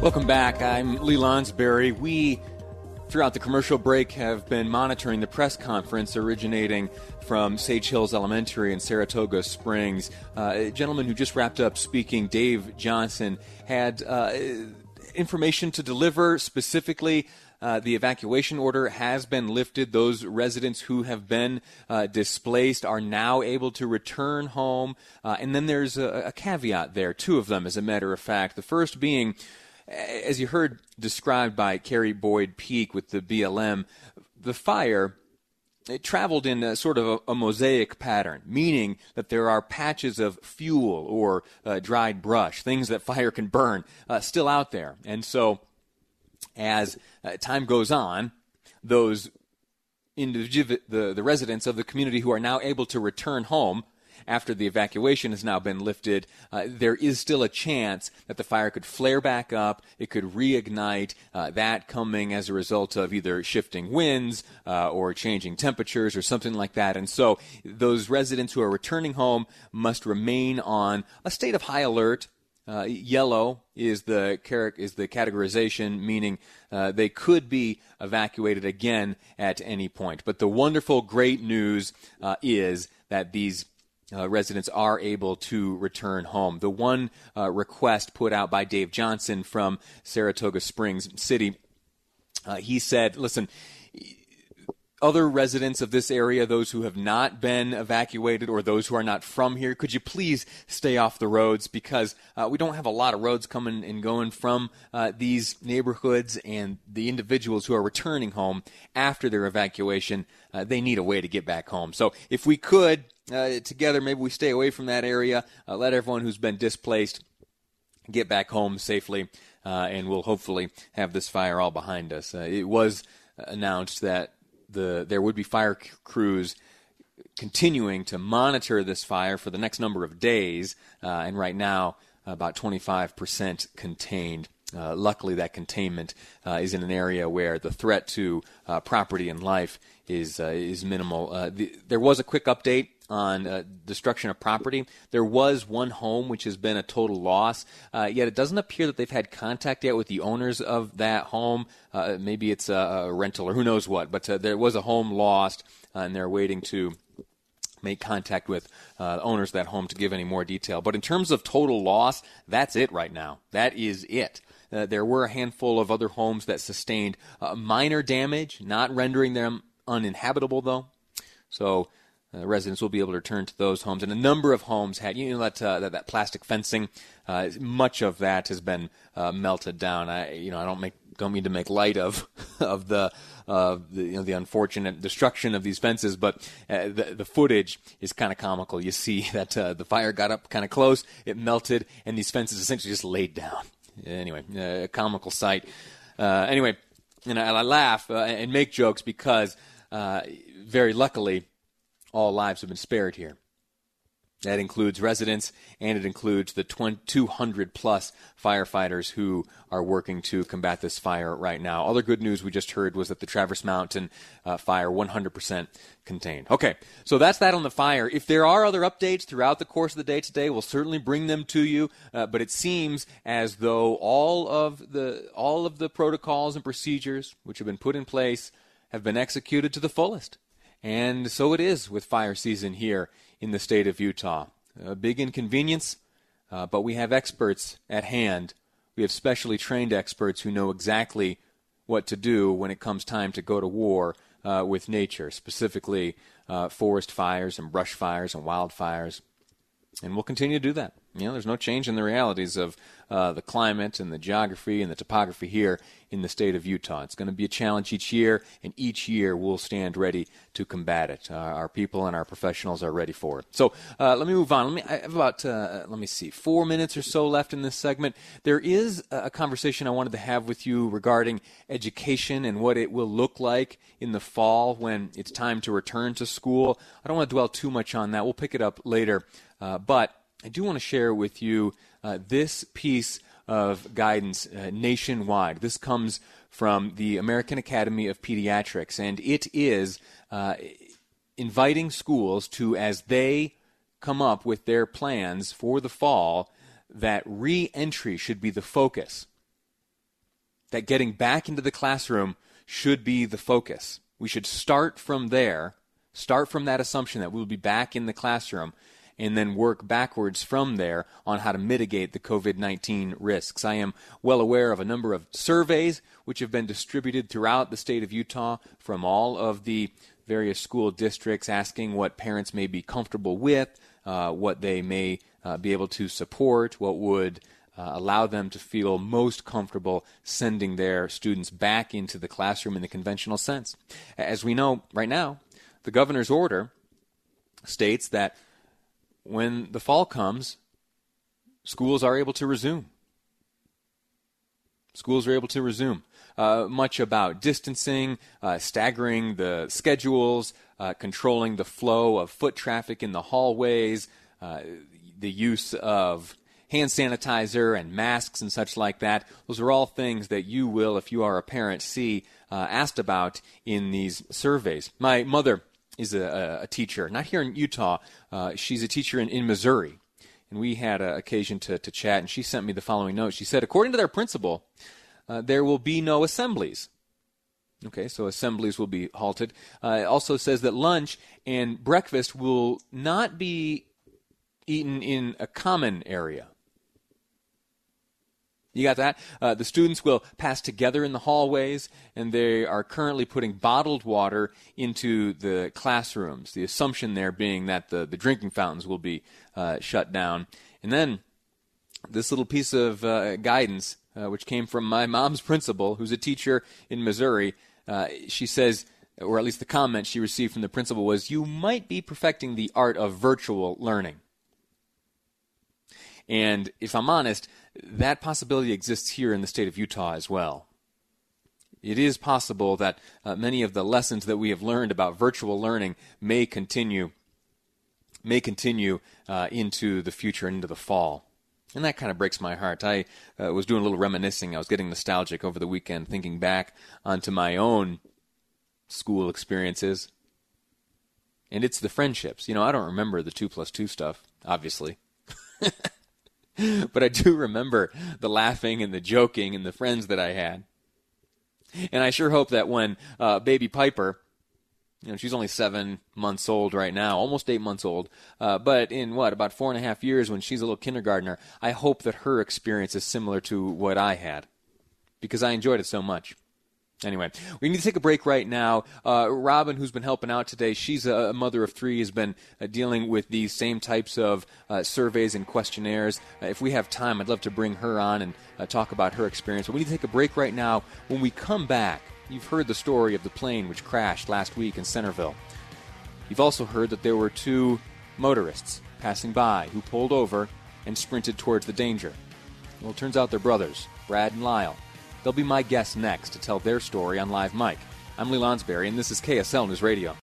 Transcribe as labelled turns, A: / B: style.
A: Welcome back. I'm Lee Lonsberry. We, throughout the commercial break, have been monitoring the press conference originating from Sage Hills Elementary in Saratoga Springs. Uh, a gentleman who just wrapped up speaking, Dave Johnson, had uh, information to deliver specifically. Uh, the evacuation order has been lifted. Those residents who have been uh, displaced are now able to return home. Uh, and then there's a, a caveat there, two of them, as a matter of fact. The first being as you heard described by Carrie Boyd Peak with the BLM, the fire it traveled in a sort of a, a, mosaic pattern, meaning that there are patches of fuel or uh, dried brush, things that fire can burn, uh, still out there. And so, as uh, time goes on, those individual the, the residents of the community who are now able to return home after the evacuation has now been lifted, uh, there is still a chance that the fire could flare back up. It could reignite. Uh, that coming as a result of either shifting winds uh, or changing temperatures or something like that. And so those residents who are returning home must remain on a state of high alert. Uh, yellow is the is the categorization, meaning uh, they could be evacuated again at any point. But the wonderful, great news uh, is that these uh, residents are able to return home. The one uh, request put out by Dave Johnson from Saratoga Springs City, uh, he said, listen, other residents of this area, those who have not been evacuated or those who are not from here, could you please stay off the roads because uh, we don't have a lot of roads coming and going from uh, these neighborhoods and the individuals who are returning home after their evacuation, uh, they need a way to get back home. So if we could, uh, together, maybe we stay away from that area, uh, let everyone who's been displaced get back home safely, uh, and we'll hopefully have this fire all behind us. it was announced that the there would be fire crews continuing to monitor this fire for the next number of days, uh, and right now about 25% contained. Uh, luckily, that containment uh, is in an area where the threat to uh, property and life is uh, is minimal. Uh, the, there was a quick update on uh, destruction of property. There was one home which has been a total loss, yet it doesn't appear that they've had contact yet with the owners of that home. Maybe it's a, a, rental or who knows what, but there was a home lost, and they're waiting to make contact with uh, owners of that home to give any more detail. But in terms of total loss, that's it right now. That is it. Uh, there were a handful of other homes that sustained uh, minor damage, not rendering them uninhabitable, though. So uh, residents will be able to return to those homes. And a number of homes had, you know, that uh, that, that, plastic fencing. Uh, much of that has been uh, melted down. I, you know, I don't make don't mean to make light of of the uh, the, you know, the unfortunate destruction of these fences, but uh, the, the footage is kind of comical. You see that the fire got up kind of close, it melted, and these fences essentially just laid down. Anyway, uh, a comical sight. Uh, anyway, and I, I laugh uh, and make jokes because very luckily all lives have been spared here. That includes residents and it includes the 200 plus firefighters who are working to combat this fire right now. Other good news we just heard was that the Traverse Mountain uh, fire 100% contained. Okay, so that's that on the fire. If there are other updates throughout the course of the day today, we'll certainly bring them to you. Uh, but it seems as though all of the all of the protocols and procedures which have been put in place have been executed to the fullest. And so it is with fire season here in the state of Utah. A big inconvenience, uh, but we have experts at hand. We have specially trained experts who know exactly what to do when it comes time to go to war uh, with nature, specifically uh, forest fires and brush fires and wildfires. And we'll continue to do that. You know, there's no change in the realities of uh, the climate and the geography and the topography here in the state of Utah. It's going to be a challenge each year, and each year we'll stand ready to combat it. Uh, our people and our professionals are ready for it. So uh, let me move on. Let me. I have about uh, let me see four minutes or so left in this segment. There is a conversation I wanted to have with you regarding education and what it will look like in the fall when it's time to return to school. I don't want to dwell too much on that. We'll pick it up later, uh, but. I do want to share with you uh, this piece of guidance uh, nationwide. This comes from the American Academy of Pediatrics, and it is uh, inviting schools to, as they come up with their plans for the fall, that re entry should be the focus. that getting back into the classroom should be the focus. We should start from there, start from that assumption that we'll be back in the classroom, and then work backwards from there on how to mitigate the COVID 19 risks. I am well aware of a number of surveys which have been distributed throughout the state of Utah from all of the various school districts asking what parents may be comfortable with, uh, what they may uh, be able to support, what would uh, allow them to feel most comfortable sending their students back into the classroom in the conventional sense. As we know right now, the governor's order states that when the fall comes, schools are able to resume. Schools are able to resume. Uh, much about distancing, uh, staggering the schedules, uh, controlling the flow of foot traffic in the hallways, uh, the use of hand sanitizer and masks and such like that. Those are all things that you will, if you are a parent, see uh, asked about in these surveys. My mother is a, a teacher, not here in Utah. Uh, she's a teacher in, in Missouri. And we had an occasion to, to chat, and she sent me the following note. She said, according to their principal, uh, there will be no assemblies. Okay, so assemblies will be halted. Uh, it also says that lunch and breakfast will not be eaten in a common area. You got that? Uh, the students will pass together in the hallways, and they are currently putting bottled water into the classrooms. The assumption there being that the, the drinking fountains will be uh, shut down. And then this little piece of uh, guidance, uh, which came from my mom's principal, who's a teacher in Missouri, uh, she says, or at least the comment she received from the principal was, You might be perfecting the art of virtual learning. And if I'm honest, that possibility exists here in the state of Utah as well. It is possible that uh, many of the lessons that we have learned about virtual learning may continue may continue uh, into the future and into the fall. And that kind of breaks my heart. I uh, was doing a little reminiscing. I was getting nostalgic over the weekend, thinking back onto my own school experiences. And it's the friendships. You know, I don't remember the two plus two stuff, obviously. but I do remember the laughing and the joking and the friends that I had. And I sure hope that when uh, baby Piper, you know, she's only seven months old right now, almost eight months old, uh, but in what, about four and a half years when she's a little kindergartner, I hope that her experience is similar to what I had because I enjoyed it so much. Anyway, we need to take a break right now. Uh, Robin, who's been helping out today, she's a mother of three, has been uh, dealing with these same types of uh, surveys and questionnaires. Uh, if we have time, I'd love to bring her on and uh, talk about her experience. But we need to take a break right now. When we come back, you've heard the story of the plane which crashed last week in Centerville. You've also heard that there were two motorists passing by who pulled over and sprinted towards the danger. Well, it turns out they're brothers, Brad and Lyle. They'll be my guests next to tell their story on Live Mic. I'm Lee Lonsberry, and this is KSL News Radio.